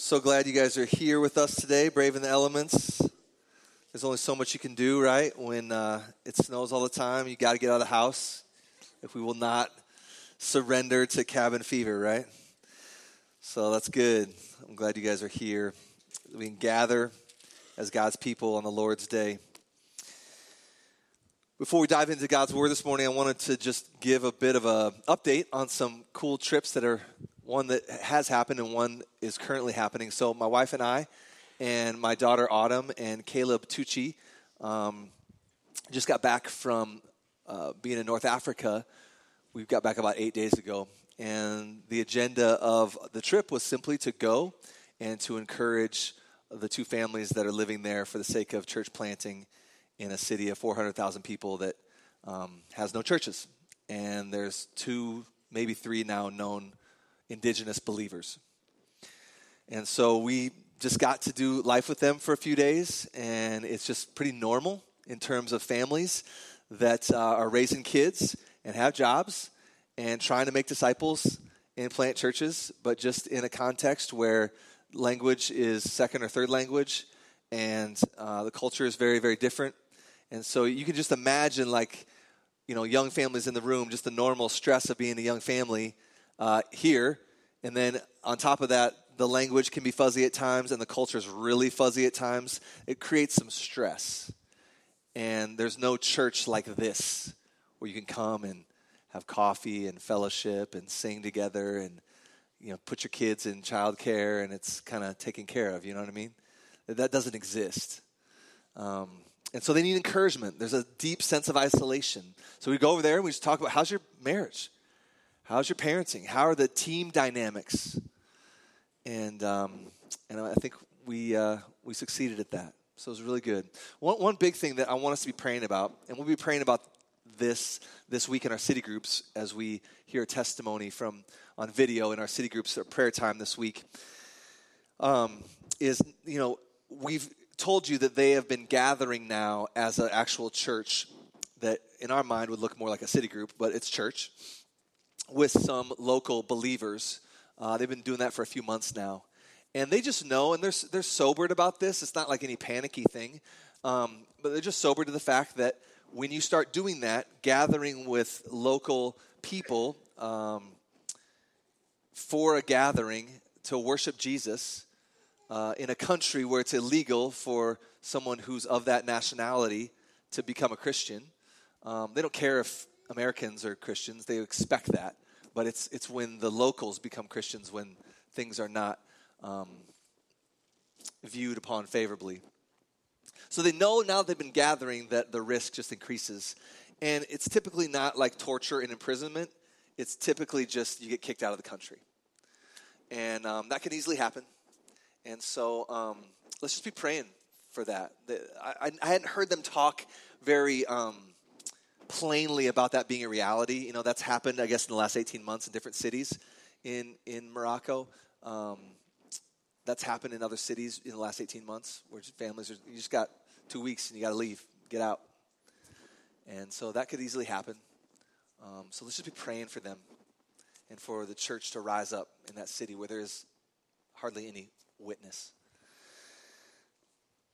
So glad you guys are here with us today, braving the elements. There's only so much you can do, right? When uh, it snows all the time, you got to get out of the house. If we will not surrender to cabin fever, right? So that's good. I'm glad you guys are here. We can gather as God's people on the Lord's day. Before we dive into God's Word this morning, I wanted to just give a bit of an update on some cool trips that are one that has happened and one is currently happening. So, my wife and I, and my daughter Autumn and Caleb Tucci, um, just got back from uh, being in North Africa. We got back about eight days ago. And the agenda of the trip was simply to go and to encourage the two families that are living there for the sake of church planting in a city of 400,000 people that um, has no churches. And there's two, maybe three now known indigenous believers. And so we just got to do life with them for a few days, and it's just pretty normal in terms of families that uh, are raising kids and have jobs and trying to make disciples and plant churches, but just in a context where language is second or third language and uh, the culture is very, very different. And so you can just imagine, like, you know, young families in the room, just the normal stress of being a young family uh, here. And then on top of that, the language can be fuzzy at times and the culture is really fuzzy at times. It creates some stress. And there's no church like this where you can come and have coffee and fellowship and sing together and you know put your kids in childcare and it's kind of taken care of. You know what I mean? That doesn't exist. Um, and so they need encouragement. There's a deep sense of isolation. So we go over there and we just talk about how's your marriage? How's your parenting? How are the team dynamics? And, um, and I think we, uh, we succeeded at that. So it was really good. One, one big thing that I want us to be praying about, and we'll be praying about this this week in our city groups as we hear a testimony from on video in our city groups prayer time this week, um, is you know we've told you that they have been gathering now as an actual church that in our mind would look more like a city group, but it's church with some local believers. Uh, they've been doing that for a few months now. And they just know, and they're, they're sobered about this. It's not like any panicky thing, um, but they're just sobered to the fact that when you start doing that, gathering with local people um, for a gathering to worship Jesus uh, in a country where it's illegal for someone who's of that nationality to become a Christian, um, they don't care if Americans are Christians. They expect that. But it's, it's when the locals become Christians when things are not um, viewed upon favorably. So they know now they've been gathering that the risk just increases. And it's typically not like torture and imprisonment, it's typically just you get kicked out of the country. And um, that can easily happen. And so um, let's just be praying for that. I, I, hadn't heard them talk very um, plainly about that being a reality. You know, that's happened, I guess, in the last 18 months in different cities in, in Morocco. Um, that's happened in other cities in the last 18 months where families are, you just got two weeks and you got to leave, get out. And so that could easily happen. Um, so let's just be praying for them and for the church to rise up in that city where there is hardly any witness.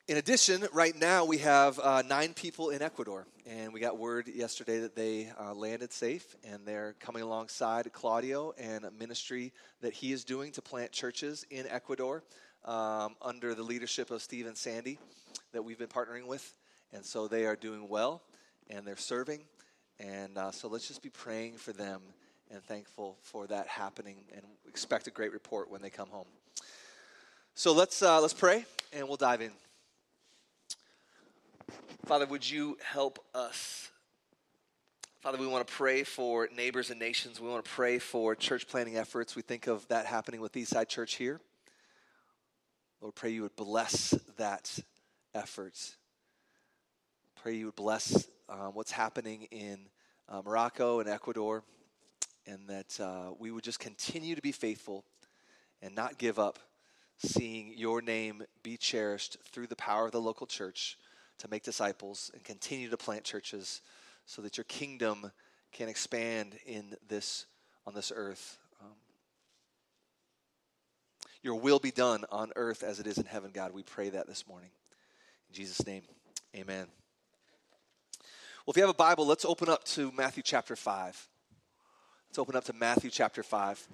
In addition, right now we have uh, nine people in Ecuador, and we got word yesterday that they uh, landed safe, and they're coming alongside Claudio and a ministry that he is doing to plant churches in Ecuador um, under the leadership of Steve and Sandy that we've been partnering with. And so they are doing well, and they're serving. And uh, so let's just be praying for them and thankful for that happening, and expect a great report when they come home. So let's uh, let's pray, and we'll dive in. Father, would you help us? Father, we want to pray for neighbors and nations. We want to pray for church planting efforts. We think of that happening with Eastside Church here. Lord, pray you would bless that effort. Pray you would bless um, what's happening in uh, Morocco and Ecuador, and that uh, we would just continue to be faithful and not give up seeing your name be cherished through the power of the local church to make disciples and continue to plant churches so that your kingdom can expand in this on this earth. Um, your will be done on earth as it is in heaven, God. We pray that this morning. In Jesus' name, amen. Well, if you have a Bible, let's open up to Matthew chapter 5. Let's open up to Matthew chapter 5.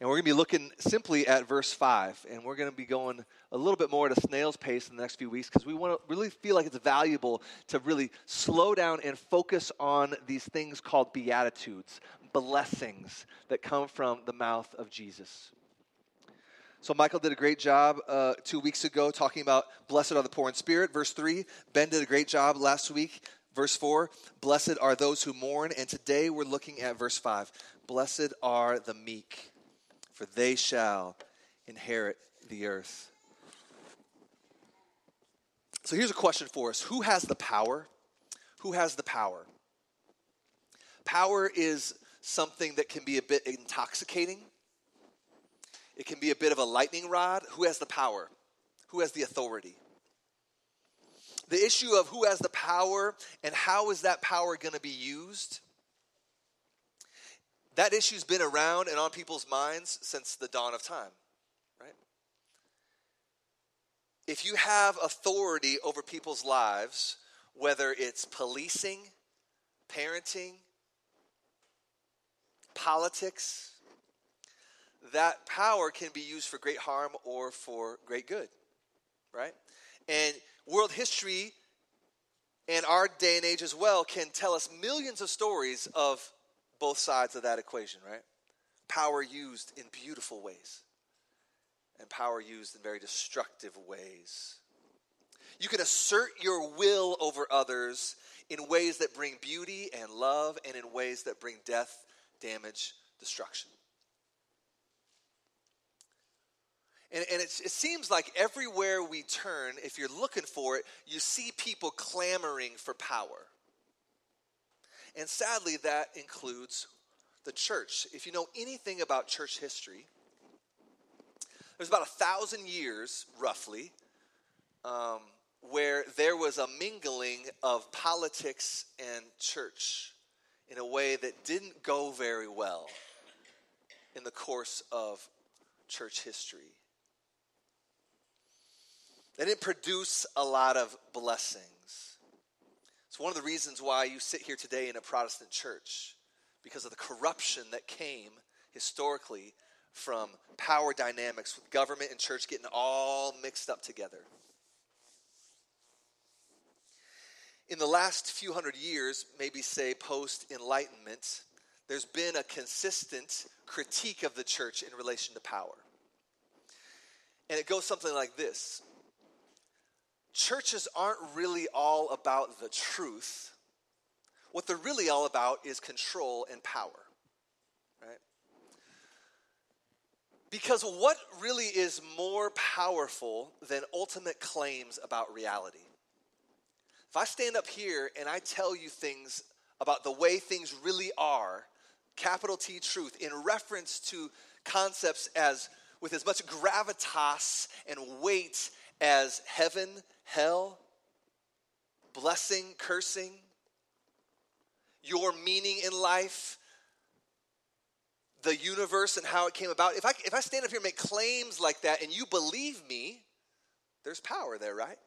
And we're going to be looking simply at verse 5. And we're going to be going a little bit more at a snail's pace in the next few weeks because we want to really feel like it's valuable to really slow down and focus on these things called beatitudes, blessings that come from the mouth of Jesus. So, Michael did a great job uh, two weeks ago talking about blessed are the poor in spirit, verse 3. Ben did a great job last week, verse 4. Blessed are those who mourn. And today we're looking at verse 5. Blessed are the meek for they shall inherit the earth. So here's a question for us Who has the power? Who has the power? Power is something that can be a bit intoxicating. It can be a bit of a lightning rod. Who has the power? Who has the authority? The issue of who has the power and how is that power going to be used that issue's been around and on people's minds since the dawn of time, right? If you have authority over people's lives, whether it's policing, parenting, politics, that power can be used for great harm or for great good, right? And world history and our day and age as well can tell us millions of stories of both sides of that equation, right? Power used in beautiful ways, and power used in very destructive ways. You can assert your will over others in ways that bring beauty and love, and in ways that bring death, damage, destruction. And, and it seems like everywhere we turn, if you're looking for it, you see people clamoring for power. And sadly, that includes the church. If you know anything about church history, there's about a thousand years, roughly, um, where there was a mingling of politics and church in a way that didn't go very well in the course of church history. They didn't produce a lot of blessing. It's one of the reasons why you sit here today in a Protestant church, because of the corruption that came historically from power dynamics with government and church getting all mixed up together. In the last few hundred years, maybe say post Enlightenment, there's been a consistent critique of the church in relation to power. And it goes something like this churches aren't really all about the truth. What they're really all about is control and power. Right? Because what really is more powerful than ultimate claims about reality? If I stand up here and I tell you things about the way things really are, capital T truth, in reference to concepts as with as much gravitas and weight as heaven hell, blessing, cursing, your meaning in life, the universe and how it came about. If I, if I stand up here and make claims like that and you believe me, there's power there, right?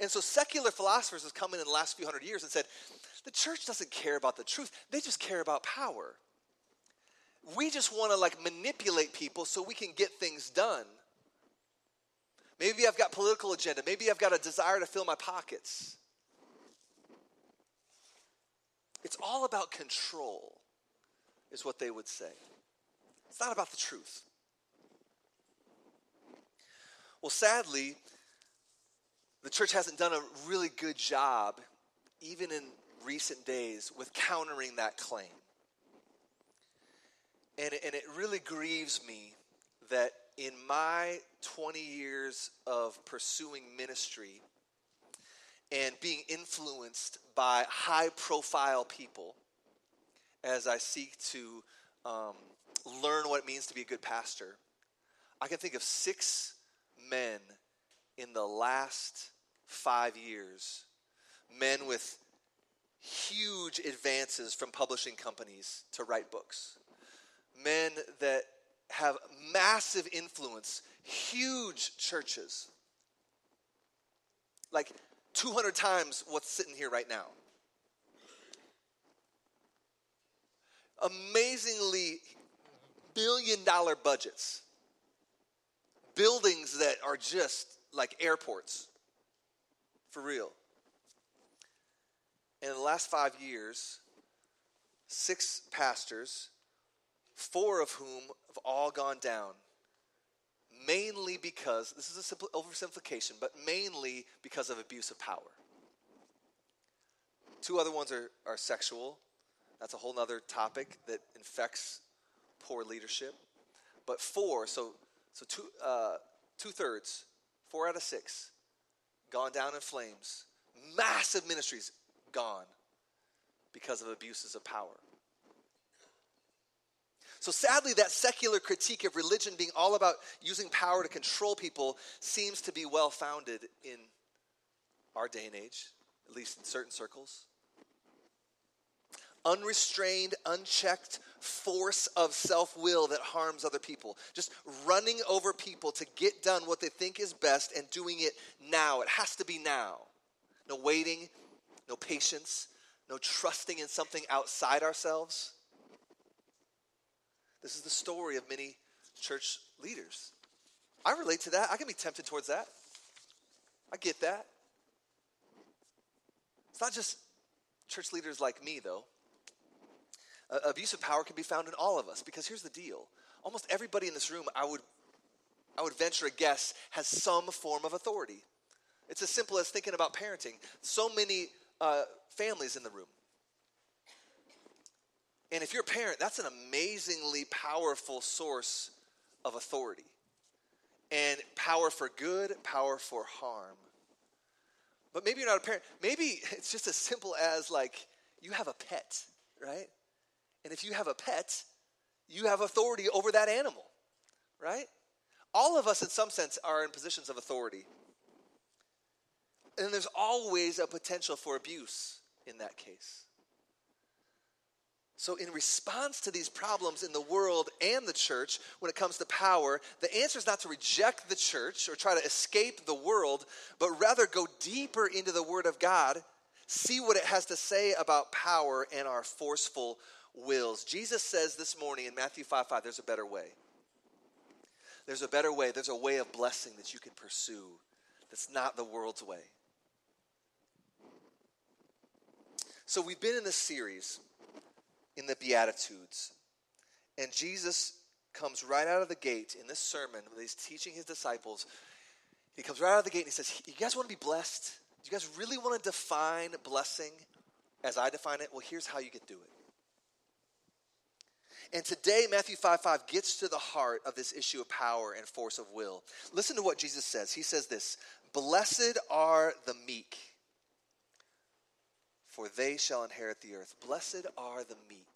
And so secular philosophers have come in in the last few hundred years and said, the church doesn't care about the truth, they just care about power. We just want to like manipulate people so we can get things done. Maybe I've got political agenda. Maybe I've got a desire to fill my pockets. It's all about control, is what they would say. It's not about the truth. Well, sadly, the church hasn't done a really good job, even in recent days, with countering that claim. And, and it really grieves me that in my 20 years of pursuing ministry and being influenced by high profile people as I seek to um, learn what it means to be a good pastor, I can think of six men in the last five years, men with huge advances from publishing companies to write books, men that have massive influence, huge churches. Like 200 times what's sitting here right now. Amazingly billion dollar budgets. Buildings that are just like airports. For real. And in the last five years, six pastors, four of whom have all gone down mainly because, this is a simple oversimplification, but mainly because of abuse of power. Two other ones are, are sexual. That's a whole other topic that infects poor leadership. But four, so, so two, uh, two thirds, four out of six, gone down in flames. Massive ministries gone because of abuses of power. So sadly, that secular critique of religion being all about using power to control people seems to be well founded in our day and age, at least in certain circles. Unrestrained, unchecked force of self will that harms other people. Just running over people to get done what they think is best and doing it now. It has to be now. No waiting, no patience, no trusting in something outside ourselves. This is the story of many church leaders. I relate to that. I can be tempted towards that. I get that. It's not just church leaders like me, though. Uh, abuse of power can be found in all of us because here's the deal almost everybody in this room, I would, I would venture a guess, has some form of authority. It's as simple as thinking about parenting. So many uh, families in the room. And if you're a parent, that's an amazingly powerful source of authority. And power for good, power for harm. But maybe you're not a parent. Maybe it's just as simple as like you have a pet, right? And if you have a pet, you have authority over that animal, right? All of us, in some sense, are in positions of authority. And there's always a potential for abuse in that case. So, in response to these problems in the world and the church, when it comes to power, the answer is not to reject the church or try to escape the world, but rather go deeper into the Word of God, see what it has to say about power and our forceful wills. Jesus says this morning in Matthew 5 5, there's a better way. There's a better way. There's a way of blessing that you can pursue that's not the world's way. So, we've been in this series in the Beatitudes. And Jesus comes right out of the gate in this sermon when he's teaching his disciples. He comes right out of the gate and he says, You guys want to be blessed? Do you guys really want to define blessing as I define it? Well, here's how you can do it. And today, Matthew 5 5 gets to the heart of this issue of power and force of will. Listen to what Jesus says. He says this Blessed are the meek for they shall inherit the earth. Blessed are the meek,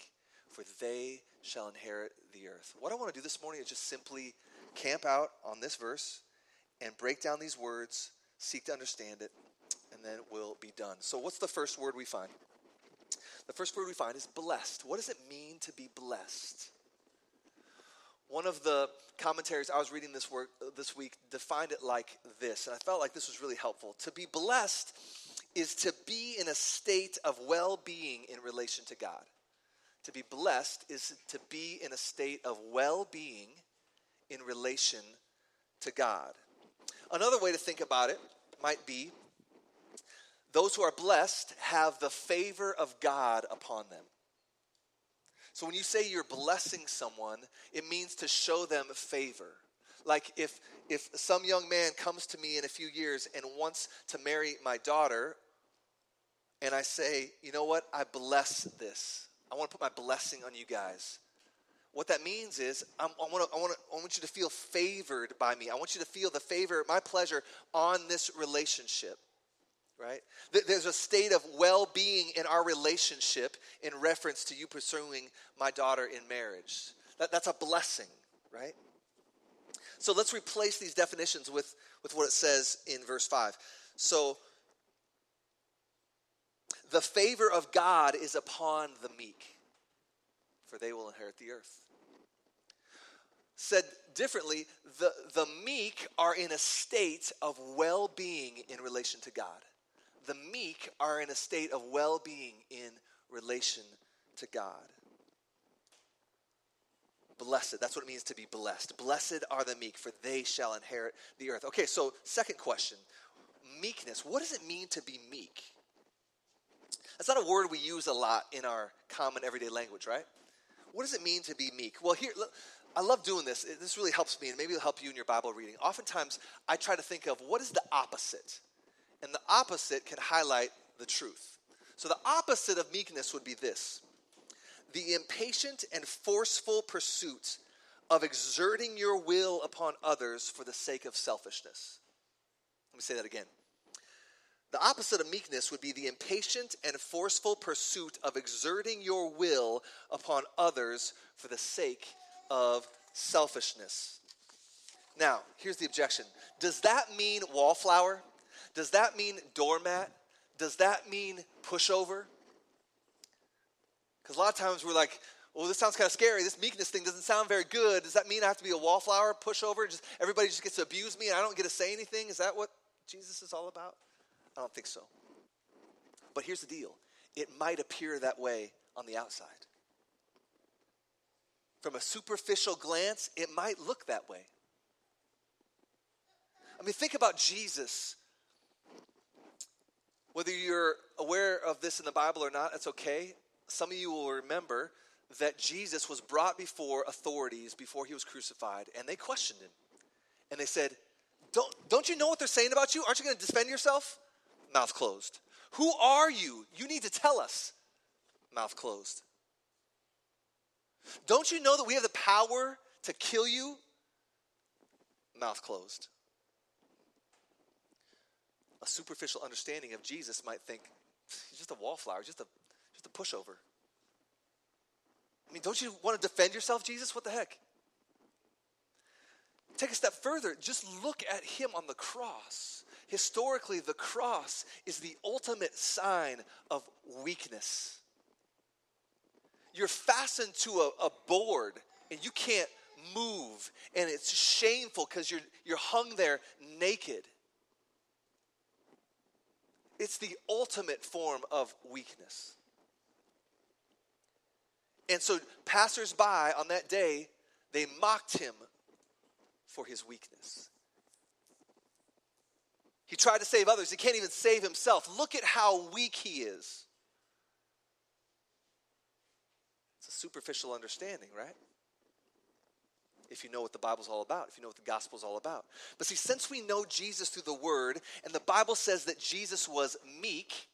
for they shall inherit the earth. What I want to do this morning is just simply camp out on this verse and break down these words, seek to understand it, and then we'll be done. So, what's the first word we find? The first word we find is blessed. What does it mean to be blessed? One of the commentaries I was reading this work uh, this week defined it like this, and I felt like this was really helpful. To be blessed is to be in a state of well being in relation to God. To be blessed is to be in a state of well being in relation to God. Another way to think about it might be those who are blessed have the favor of God upon them. So when you say you're blessing someone, it means to show them favor. Like if if some young man comes to me in a few years and wants to marry my daughter, and I say, you know what? I bless this. I want to put my blessing on you guys. What that means is, I'm, I, want to, I, want to, I want you to feel favored by me. I want you to feel the favor, my pleasure on this relationship, right? There's a state of well being in our relationship in reference to you pursuing my daughter in marriage. That, that's a blessing, right? So let's replace these definitions with, with what it says in verse 5. So, the favor of God is upon the meek, for they will inherit the earth. Said differently, the, the meek are in a state of well being in relation to God. The meek are in a state of well being in relation to God. Blessed, that's what it means to be blessed. Blessed are the meek, for they shall inherit the earth. Okay, so second question meekness. What does it mean to be meek? That's not a word we use a lot in our common everyday language, right? What does it mean to be meek? Well, here, I love doing this. This really helps me, and maybe it'll help you in your Bible reading. Oftentimes, I try to think of what is the opposite, and the opposite can highlight the truth. So, the opposite of meekness would be this the impatient and forceful pursuit of exerting your will upon others for the sake of selfishness. Let me say that again. The opposite of meekness would be the impatient and forceful pursuit of exerting your will upon others for the sake of selfishness. Now, here's the objection Does that mean wallflower? Does that mean doormat? Does that mean pushover? Because a lot of times we're like, well, this sounds kind of scary. This meekness thing doesn't sound very good. Does that mean I have to be a wallflower, pushover? Just everybody just gets to abuse me and I don't get to say anything? Is that what Jesus is all about? I don't think so. But here's the deal it might appear that way on the outside. From a superficial glance, it might look that way. I mean, think about Jesus. Whether you're aware of this in the Bible or not, that's okay. Some of you will remember that Jesus was brought before authorities before he was crucified, and they questioned him. And they said, Don't, don't you know what they're saying about you? Aren't you going to defend yourself? Mouth closed. Who are you? You need to tell us. Mouth closed. Don't you know that we have the power to kill you? Mouth closed. A superficial understanding of Jesus might think he's just a wallflower, just a, just a pushover. I mean, don't you want to defend yourself, Jesus? What the heck? Take a step further. Just look at him on the cross. Historically, the cross is the ultimate sign of weakness. You're fastened to a, a board and you can't move, and it's shameful because you're, you're hung there naked. It's the ultimate form of weakness. And so, passersby on that day, they mocked him for his weakness. He tried to save others. He can't even save himself. Look at how weak he is. It's a superficial understanding, right? If you know what the Bible's all about, if you know what the gospel's all about. But see, since we know Jesus through the word, and the Bible says that Jesus was meek,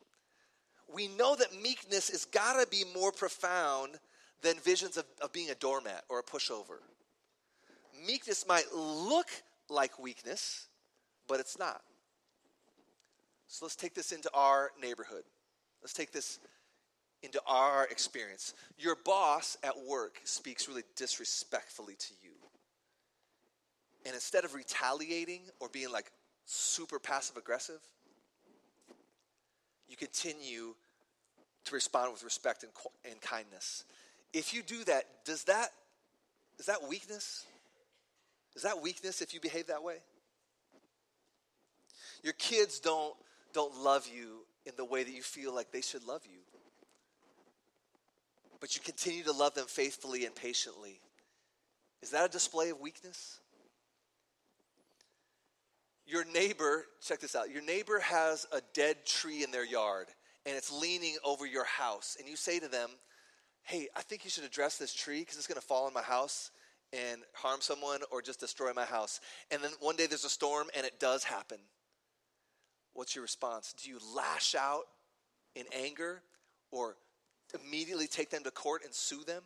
we know that meekness has got to be more profound than visions of, of being a doormat or a pushover. Meekness might look like weakness, but it's not. So let's take this into our neighborhood. Let's take this into our experience. Your boss at work speaks really disrespectfully to you. And instead of retaliating or being like super passive aggressive, you continue to respond with respect and, and kindness. If you do that, does that is that weakness? Is that weakness if you behave that way? Your kids don't don't love you in the way that you feel like they should love you. But you continue to love them faithfully and patiently. Is that a display of weakness? Your neighbor, check this out, your neighbor has a dead tree in their yard and it's leaning over your house. And you say to them, Hey, I think you should address this tree because it's going to fall on my house and harm someone or just destroy my house. And then one day there's a storm and it does happen. What's your response? Do you lash out in anger or immediately take them to court and sue them?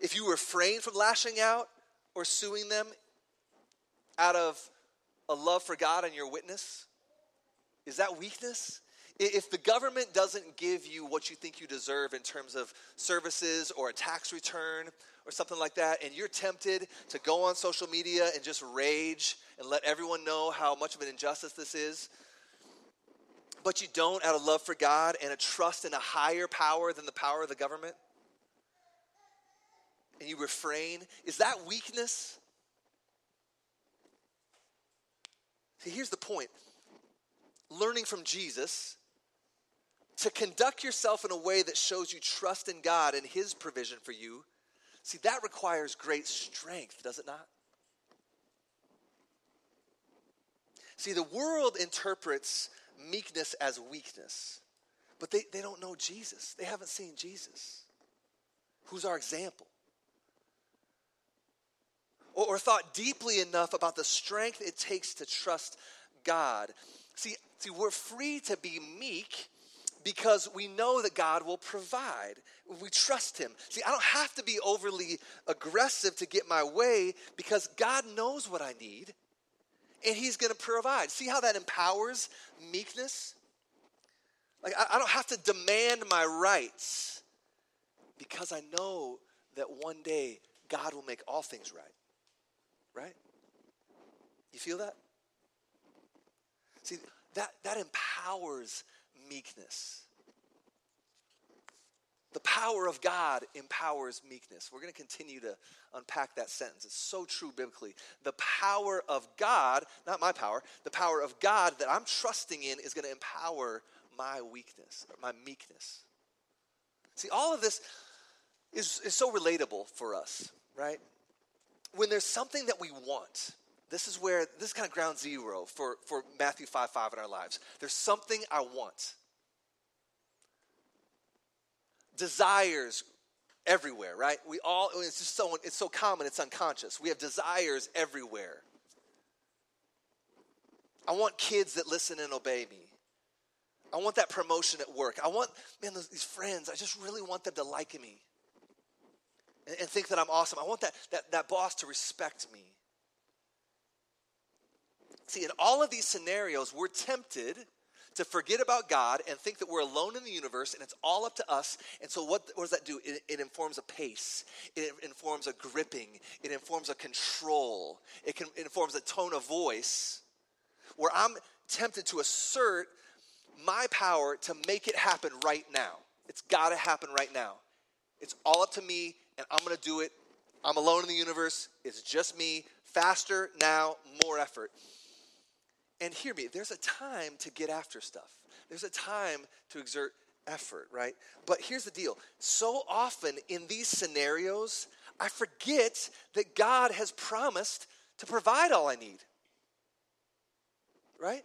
If you refrain from lashing out or suing them out of a love for God and your witness, is that weakness? If the government doesn't give you what you think you deserve in terms of services or a tax return or something like that, and you're tempted to go on social media and just rage and let everyone know how much of an injustice this is, but you don't out of love for God and a trust in a higher power than the power of the government, and you refrain, is that weakness? See, here's the point learning from Jesus to conduct yourself in a way that shows you trust in God and His provision for you, see, that requires great strength, does it not? See, the world interprets meekness as weakness, but they, they don't know Jesus. They haven't seen Jesus, who's our example. Or, or thought deeply enough about the strength it takes to trust God. See, see, we're free to be meek because we know that God will provide. We trust Him. See, I don't have to be overly aggressive to get my way because God knows what I need and He's going to provide. See how that empowers meekness? Like, I, I don't have to demand my rights because I know that one day God will make all things right. Right? You feel that? See, that, that empowers meekness. The power of God empowers meekness. We're going to continue to unpack that sentence. It's so true biblically. The power of God, not my power, the power of God that I'm trusting in is going to empower my weakness, my meekness. See, all of this is, is so relatable for us, right? When there's something that we want, this is where this is kind of ground zero for, for Matthew 5 5 in our lives. There's something I want. Desires everywhere, right? We all it's just so it's so common, it's unconscious. We have desires everywhere. I want kids that listen and obey me. I want that promotion at work. I want, man, those, these friends, I just really want them to like me and, and think that I'm awesome. I want that, that, that boss to respect me. See, in all of these scenarios, we're tempted to forget about God and think that we're alone in the universe and it's all up to us. And so, what, what does that do? It, it, informs a pace, it informs a gripping, it informs a control, it, can, it informs a tone of voice where I'm tempted to assert my power to make it happen right now. It's got to happen right now. It's all up to me, and I'm going to do it. I'm alone in the universe. It's just me. Faster, now, more effort. And hear me, there's a time to get after stuff, there's a time to exert effort, right? But here's the deal so often in these scenarios, I forget that God has promised to provide all I need, right?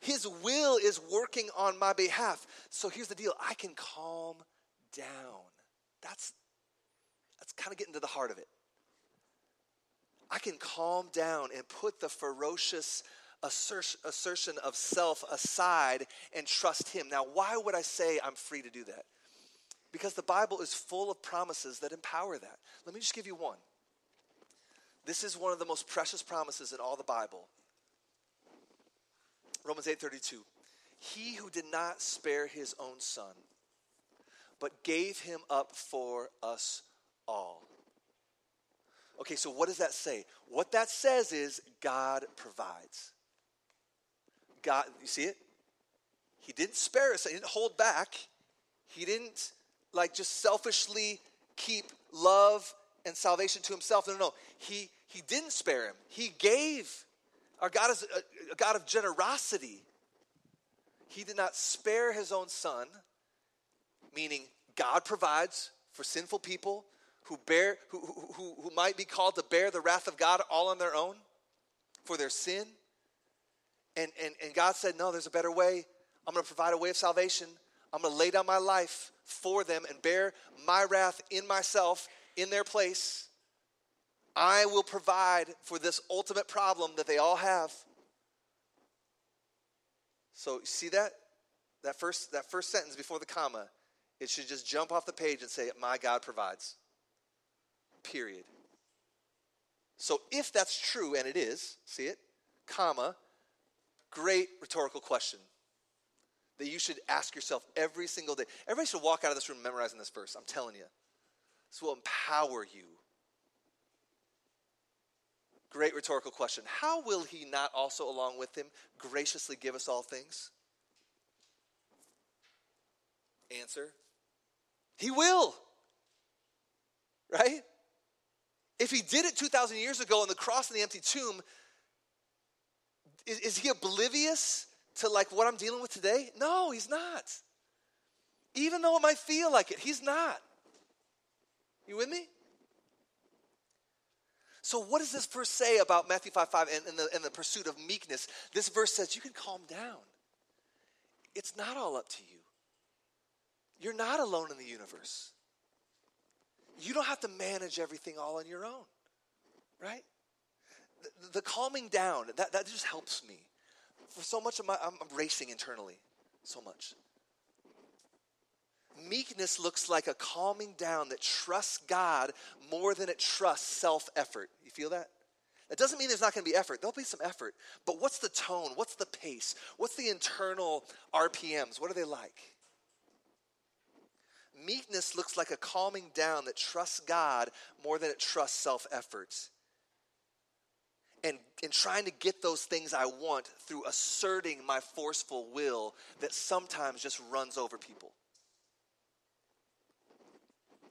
His will is working on my behalf. So here's the deal I can calm down. That's, that's kind of getting to the heart of it. I can calm down and put the ferocious assertion of self aside and trust Him. Now, why would I say I'm free to do that? Because the Bible is full of promises that empower that. Let me just give you one. This is one of the most precious promises in all the Bible. Romans 8:32. He who did not spare his own son, but gave him up for us all. Okay, so what does that say? What that says is God provides. God, you see it? He didn't spare us, he didn't hold back. He didn't like just selfishly keep love and salvation to himself. No, no, no. He he didn't spare him. He gave our God is a, a God of generosity. He did not spare his own son, meaning God provides for sinful people who bear who, who, who might be called to bear the wrath of God all on their own for their sin. And, and, and God said, No, there's a better way. I'm going to provide a way of salvation. I'm going to lay down my life for them and bear my wrath in myself in their place. I will provide for this ultimate problem that they all have. So, you see that? That first, that first sentence before the comma, it should just jump off the page and say, My God provides. Period. So, if that's true, and it is, see it? Comma, great rhetorical question that you should ask yourself every single day. Everybody should walk out of this room memorizing this verse. I'm telling you. This will empower you Great rhetorical question. How will he not also, along with him, graciously give us all things? Answer He will. Right? If he did it 2,000 years ago on the cross and the empty tomb, is, is he oblivious to like what I'm dealing with today? No, he's not. Even though it might feel like it, he's not. You with me? So, what does this verse say about Matthew 5 5 and, and, the, and the pursuit of meekness? This verse says you can calm down. It's not all up to you. You're not alone in the universe. You don't have to manage everything all on your own, right? The, the calming down, that, that just helps me. For so much of my, I'm racing internally, so much. Meekness looks like a calming down that trusts God more than it trusts self effort. You feel that? That doesn't mean there's not going to be effort. There'll be some effort. But what's the tone? What's the pace? What's the internal RPMs? What are they like? Meekness looks like a calming down that trusts God more than it trusts self efforts. And, and trying to get those things I want through asserting my forceful will that sometimes just runs over people.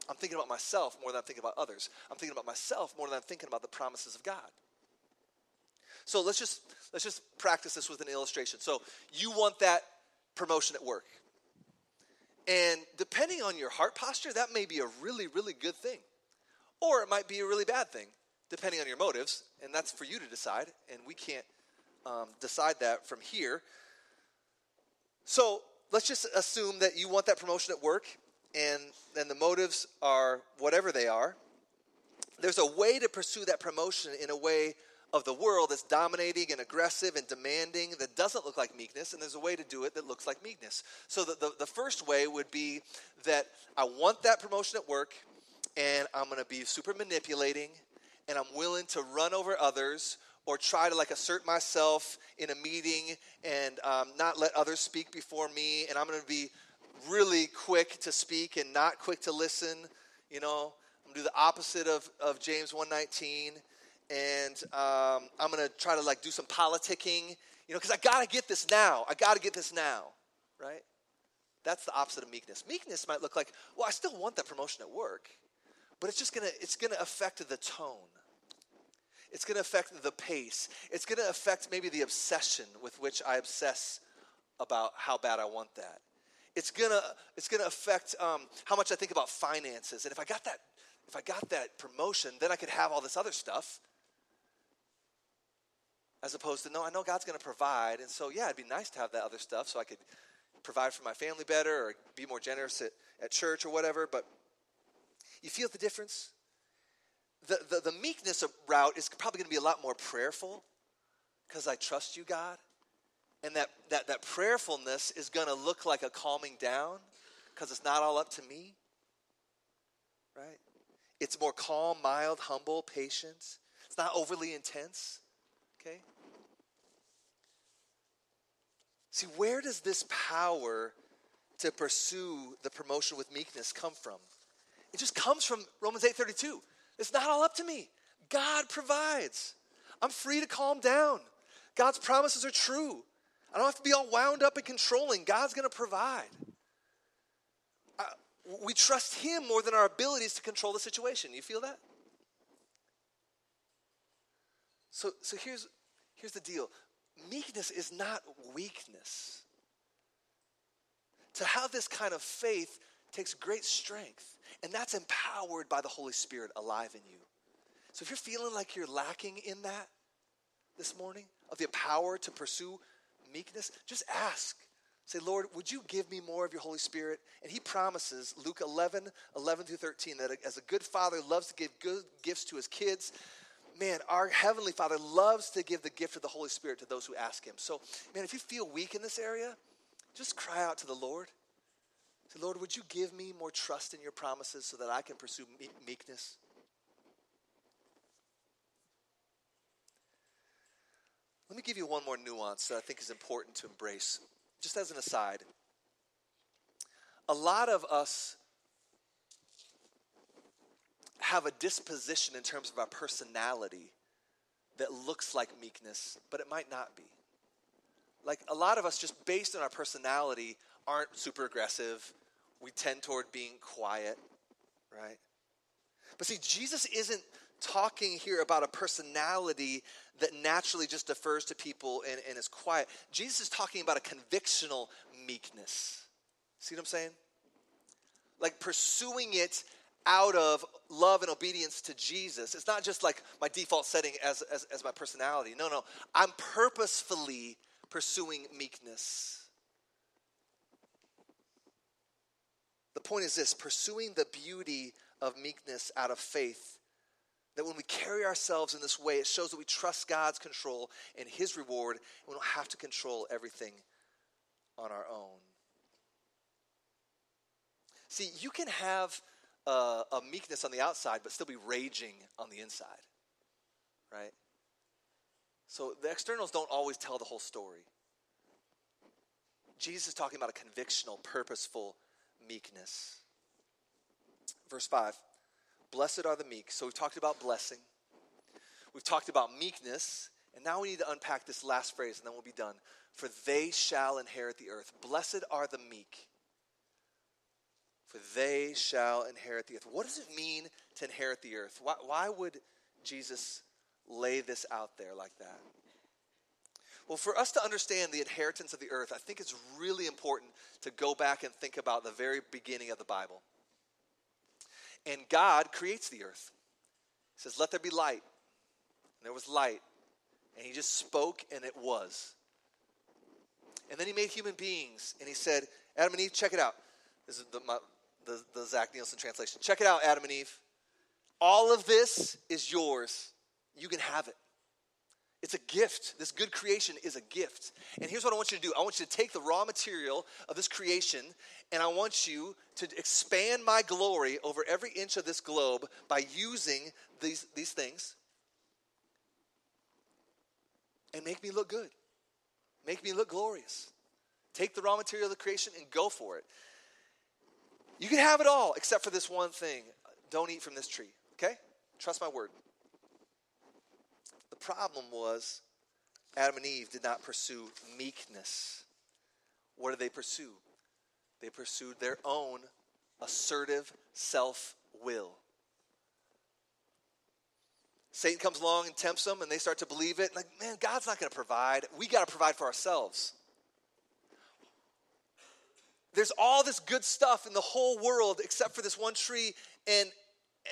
I'm thinking about myself more than I'm thinking about others. I'm thinking about myself more than I'm thinking about the promises of God. So let's just let's just practice this with an illustration. So you want that promotion at work. And depending on your heart posture, that may be a really, really good thing. Or it might be a really bad thing, depending on your motives. And that's for you to decide. And we can't um, decide that from here. So let's just assume that you want that promotion at work and then the motives are whatever they are. There's a way to pursue that promotion in a way of the world that's dominating and aggressive and demanding that doesn't look like meekness, and there's a way to do it that looks like meekness. So the, the, the first way would be that I want that promotion at work, and I'm to be super manipulating, and I'm willing to run over others or try to like assert myself in a meeting and um, not let others speak before me, and I'm going to be really quick to speak and not quick to listen. You know, I'm gonna do the opposite of, of James 119. And um, I'm gonna try to like do some politicking, you know, because I gotta get this now. I gotta get this now, right? That's the opposite of meekness. Meekness might look like, well, I still want that promotion at work, but it's just gonna it's gonna affect the tone. It's gonna affect the pace. It's gonna affect maybe the obsession with which I obsess about how bad I want that it's gonna it's gonna affect um, how much I think about finances. And if I got that if I got that promotion, then I could have all this other stuff. As opposed to no, I know God's gonna provide, and so yeah, it'd be nice to have that other stuff so I could provide for my family better or be more generous at, at church or whatever. But you feel the difference? The, the, the meekness route is probably going to be a lot more prayerful because I trust you, God. And that, that, that prayerfulness is going to look like a calming down because it's not all up to me. Right? It's more calm, mild, humble, patient. It's not overly intense. Okay? See, where does this power to pursue the promotion with meekness come from? It just comes from Romans 8:32. It's not all up to me. God provides. I'm free to calm down. God's promises are true. I don't have to be all wound up and controlling. God's going to provide. Uh, we trust Him more than our abilities to control the situation. You feel that? So, so here's, here's the deal meekness is not weakness. To have this kind of faith takes great strength, and that's empowered by the Holy Spirit alive in you. So if you're feeling like you're lacking in that this morning, of the power to pursue meekness, just ask. Say, Lord, would you give me more of your Holy Spirit? And he promises, Luke 11, 11 through 13, that as a good father loves to give good gifts to his kids, man, our Heavenly Father loves to give the gift of the Holy Spirit to those who ask him. So, man, if you feel weak in this area, just cry out to the Lord. Say, Lord, would you give me more trust in your promises so that I can pursue meekness? Let me give you one more nuance that I think is important to embrace, just as an aside. A lot of us have a disposition in terms of our personality that looks like meekness, but it might not be. Like a lot of us, just based on our personality, aren't super aggressive. We tend toward being quiet, right? But see, Jesus isn't talking here about a personality that naturally just defers to people and, and is quiet. Jesus is talking about a convictional meekness. See what I'm saying? Like pursuing it out of love and obedience to Jesus. It's not just like my default setting as, as, as my personality. No, no. I'm purposefully pursuing meekness. The point is this pursuing the beauty of meekness out of faith. That when we carry ourselves in this way, it shows that we trust God's control and His reward, and we don't have to control everything on our own. See, you can have a, a meekness on the outside, but still be raging on the inside, right? So the externals don't always tell the whole story. Jesus is talking about a convictional, purposeful meekness. Verse 5 Blessed are the meek. So we've talked about blessing, we've talked about meekness, and now we need to unpack this last phrase and then we'll be done. For they shall inherit the earth. Blessed are the meek, for they shall inherit the earth. What does it mean to inherit the earth? Why, why would Jesus lay this out there like that? Well, for us to understand the inheritance of the earth, I think it's really important to go back and think about the very beginning of the Bible. And God creates the earth. He says, Let there be light. And there was light. And He just spoke, and it was. And then He made human beings, and He said, Adam and Eve, check it out. This is the, my, the, the Zach Nielsen translation. Check it out, Adam and Eve. All of this is yours. You can have it. It's a gift. This good creation is a gift. And here's what I want you to do I want you to take the raw material of this creation and I want you to expand my glory over every inch of this globe by using these, these things and make me look good. Make me look glorious. Take the raw material of the creation and go for it. You can have it all except for this one thing don't eat from this tree, okay? Trust my word problem was Adam and Eve did not pursue meekness. What did they pursue? They pursued their own assertive self will. Satan comes along and tempts them, and they start to believe it. Like, man, God's not going to provide. We got to provide for ourselves. There's all this good stuff in the whole world except for this one tree, and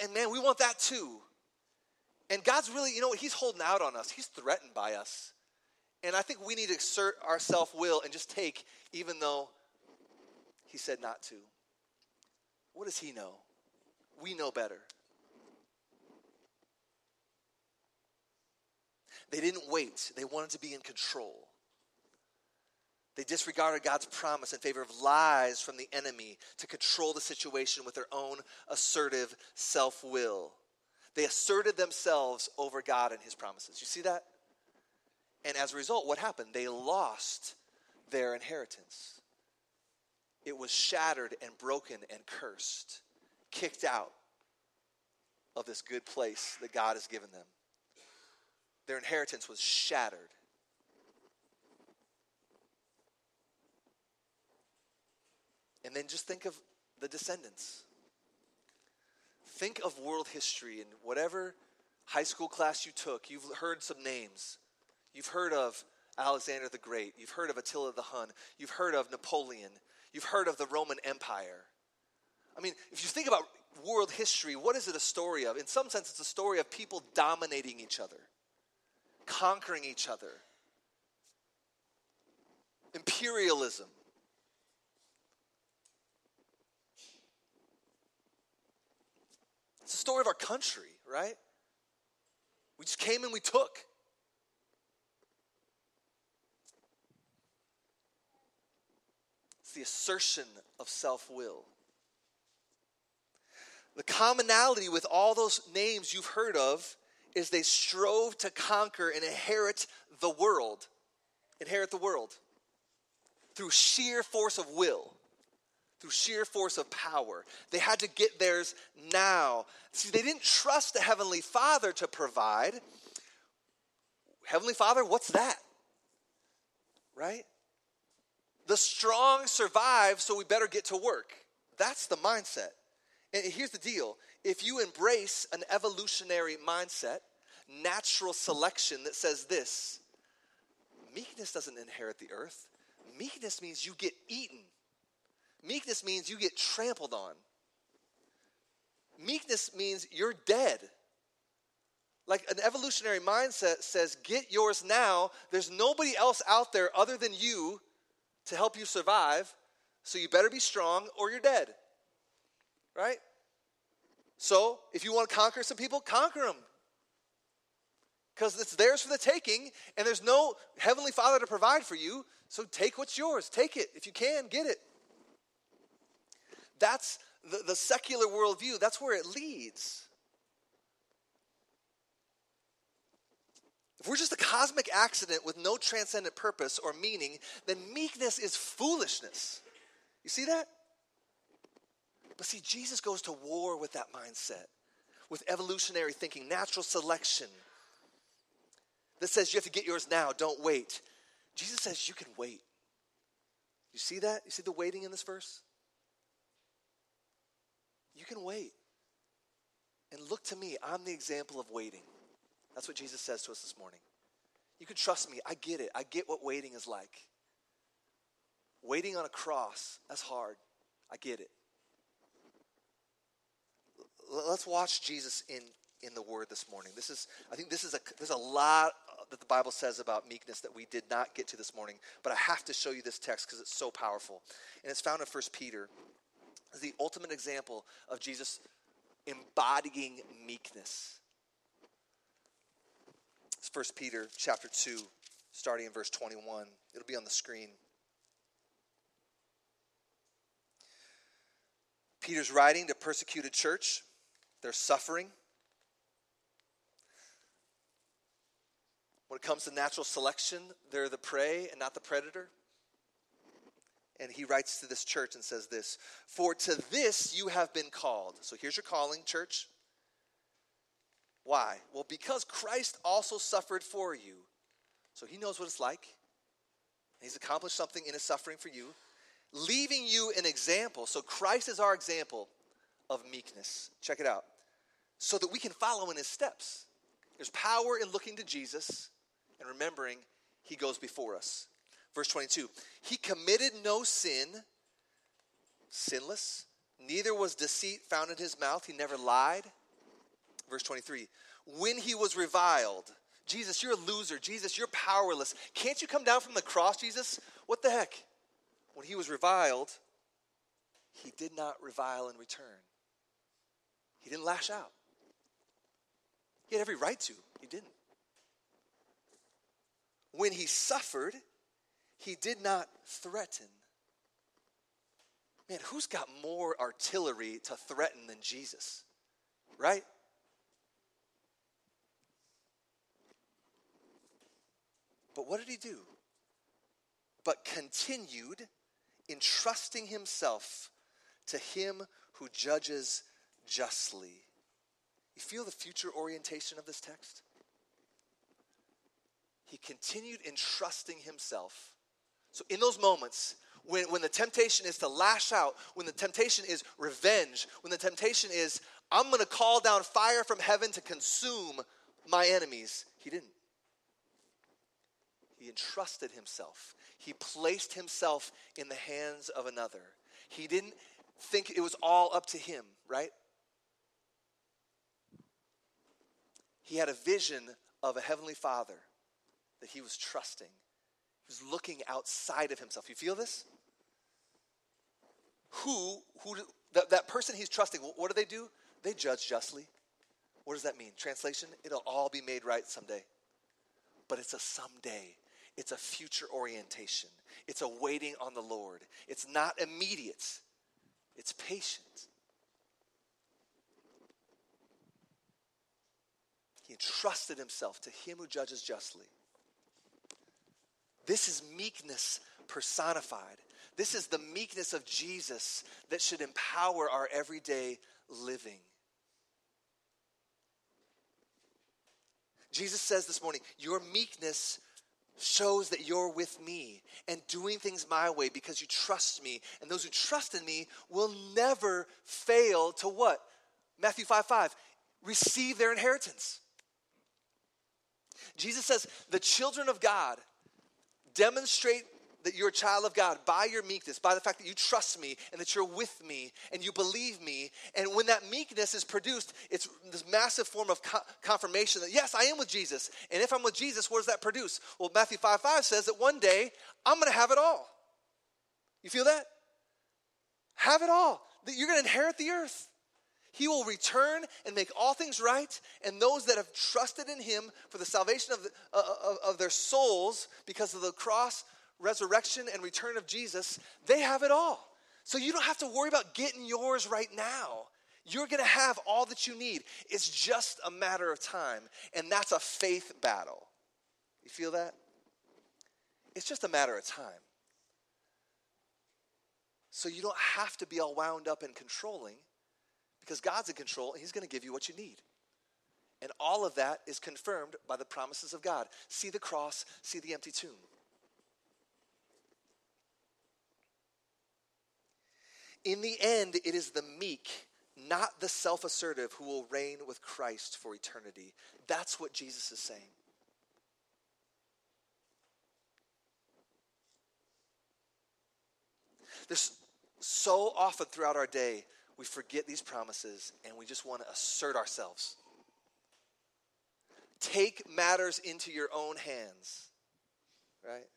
and man, we want that too. And God's really, you know, what, He's holding out on us. He's threatened by us. And I think we need to exert our self will and just take, even though He said not to. What does He know? We know better. They didn't wait, they wanted to be in control. They disregarded God's promise in favor of lies from the enemy to control the situation with their own assertive self will. They asserted themselves over God and his promises. You see that? And as a result, what happened? They lost their inheritance. It was shattered and broken and cursed, kicked out of this good place that God has given them. Their inheritance was shattered. And then just think of the descendants. Think of world history and whatever high school class you took, you've heard some names. You've heard of Alexander the Great. You've heard of Attila the Hun. You've heard of Napoleon. You've heard of the Roman Empire. I mean, if you think about world history, what is it a story of? In some sense, it's a story of people dominating each other, conquering each other, imperialism. It's the story of our country, right? We just came and we took. It's the assertion of self will. The commonality with all those names you've heard of is they strove to conquer and inherit the world. Inherit the world through sheer force of will through sheer force of power. They had to get theirs now. See, they didn't trust the Heavenly Father to provide. Heavenly Father, what's that? Right? The strong survive, so we better get to work. That's the mindset. And here's the deal if you embrace an evolutionary mindset, natural selection that says this meekness doesn't inherit the earth, meekness means you get eaten. Meekness means you get trampled on. Meekness means you're dead. Like an evolutionary mindset says, get yours now. There's nobody else out there other than you to help you survive. So you better be strong or you're dead. Right? So if you want to conquer some people, conquer them. Because it's theirs for the taking, and there's no heavenly Father to provide for you. So take what's yours. Take it. If you can, get it. That's the, the secular worldview, that's where it leads. If we're just a cosmic accident with no transcendent purpose or meaning, then meekness is foolishness. You see that? But see, Jesus goes to war with that mindset, with evolutionary thinking, natural selection that says you have to get yours now, don't wait. Jesus says you can wait. You see that? You see the waiting in this verse? You can wait. And look to me, I'm the example of waiting. That's what Jesus says to us this morning. You can trust me. I get it. I get what waiting is like. Waiting on a cross, that's hard. I get it. Let's watch Jesus in, in the Word this morning. This is, I think this is a, there's a lot that the Bible says about meekness that we did not get to this morning, but I have to show you this text because it's so powerful. And it's found in 1 Peter. It's the ultimate example of Jesus embodying meekness. It's 1 Peter chapter 2, starting in verse 21. It'll be on the screen. Peter's writing to persecuted church. They're suffering. When it comes to natural selection, they're the prey and not the predator. And he writes to this church and says this For to this you have been called. So here's your calling, church. Why? Well, because Christ also suffered for you. So he knows what it's like. He's accomplished something in his suffering for you, leaving you an example. So Christ is our example of meekness. Check it out. So that we can follow in his steps. There's power in looking to Jesus and remembering he goes before us. Verse 22 He committed no sin, sinless, neither was deceit found in his mouth. He never lied. Verse 23 When he was reviled, Jesus, you're a loser. Jesus, you're powerless. Can't you come down from the cross, Jesus? What the heck? When he was reviled, he did not revile in return. He didn't lash out. He had every right to. He didn't. When he suffered, he did not threaten. Man, who's got more artillery to threaten than Jesus? Right? But what did he do? But continued entrusting himself to him who judges justly. You feel the future orientation of this text? He continued entrusting himself so, in those moments, when, when the temptation is to lash out, when the temptation is revenge, when the temptation is, I'm going to call down fire from heaven to consume my enemies, he didn't. He entrusted himself, he placed himself in the hands of another. He didn't think it was all up to him, right? He had a vision of a heavenly father that he was trusting who's looking outside of himself. You feel this? Who, who, that, that person he's trusting, what do they do? They judge justly. What does that mean? Translation, it'll all be made right someday. But it's a someday. It's a future orientation. It's a waiting on the Lord. It's not immediate. It's patient. He entrusted himself to him who judges justly. This is meekness personified. This is the meekness of Jesus that should empower our everyday living. Jesus says this morning, Your meekness shows that you're with me and doing things my way because you trust me. And those who trust in me will never fail to what? Matthew 5 5, receive their inheritance. Jesus says, the children of God demonstrate that you're a child of God by your meekness, by the fact that you trust me and that you're with me and you believe me. And when that meekness is produced, it's this massive form of co- confirmation that, yes, I am with Jesus. And if I'm with Jesus, what does that produce? Well, Matthew 5 5 says that one day I'm going to have it all. You feel that? Have it all. That you're going to inherit the earth. He will return and make all things right, and those that have trusted in him for the salvation of, the, uh, of, of, their souls because of the cross, resurrection, and return of Jesus, they have it all. So you don't have to worry about getting yours right now. You're going to have all that you need. It's just a matter of time, and that's a faith battle. You feel that? It's just a matter of time. So you don't have to be all wound up and controlling because God's in control and He's going to give you what you need. And all of that is confirmed by the promises of God. See the cross, see the empty tomb. In the end, it is the meek, not the self assertive, who will reign with Christ for eternity. That's what Jesus is saying. There's so often throughout our day we forget these promises and we just want to assert ourselves. Take matters into your own hands, right?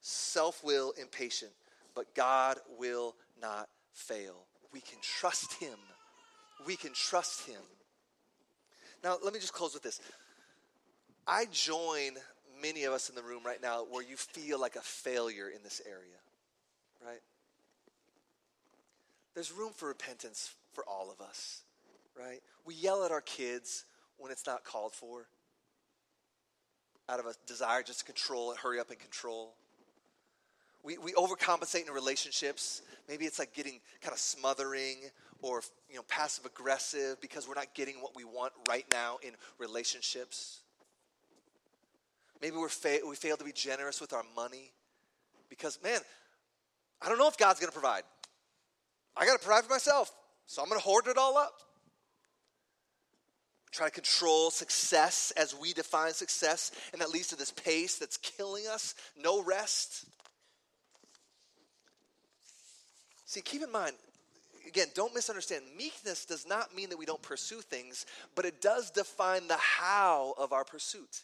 Self will, impatient, but God will not fail. We can trust Him. We can trust Him. Now, let me just close with this. I join many of us in the room right now where you feel like a failure in this area, right? There's room for repentance for all of us, right? We yell at our kids when it's not called for out of a desire just to control it, hurry up and control. We, we overcompensate in relationships. Maybe it's like getting kind of smothering or you know passive aggressive because we're not getting what we want right now in relationships. Maybe we're fa- we fail to be generous with our money because man, I don't know if God's going to provide. I got to provide for myself, so I'm going to hoard it all up. Try to control success as we define success, and that leads to this pace that's killing us, no rest. See, keep in mind, again, don't misunderstand. Meekness does not mean that we don't pursue things, but it does define the how of our pursuit.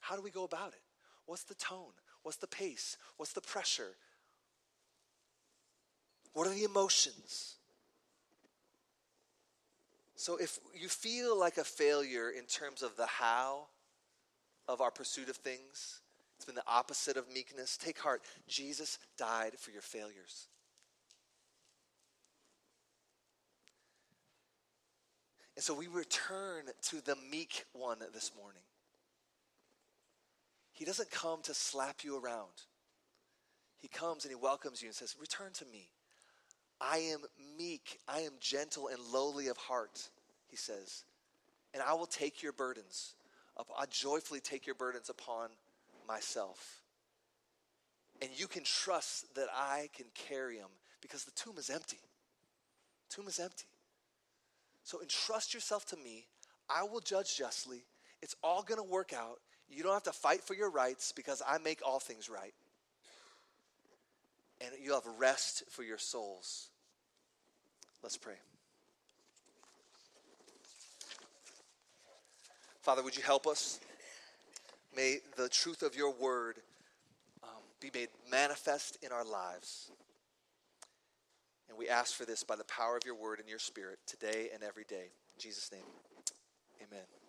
How do we go about it? What's the tone? What's the pace? What's the pressure? What are the emotions? So if you feel like a failure in terms of the how of our pursuit of things, it's been the opposite of meekness. Take heart. Jesus died for your failures. And so we return to the meek one this morning. He doesn't come to slap you around. He comes and he welcomes you and says, Return to me. I am meek, I am gentle and lowly of heart, he says. And I will take your burdens. I joyfully take your burdens upon myself. And you can trust that I can carry them because the tomb is empty. The tomb is empty. So entrust yourself to me. I will judge justly. It's all going to work out. You don't have to fight for your rights because I make all things right and you'll have rest for your souls. Let's pray. Father, would you help us? May the truth of your word um, be made manifest in our lives. And we ask for this by the power of your word and your spirit today and every day. In Jesus' name, amen.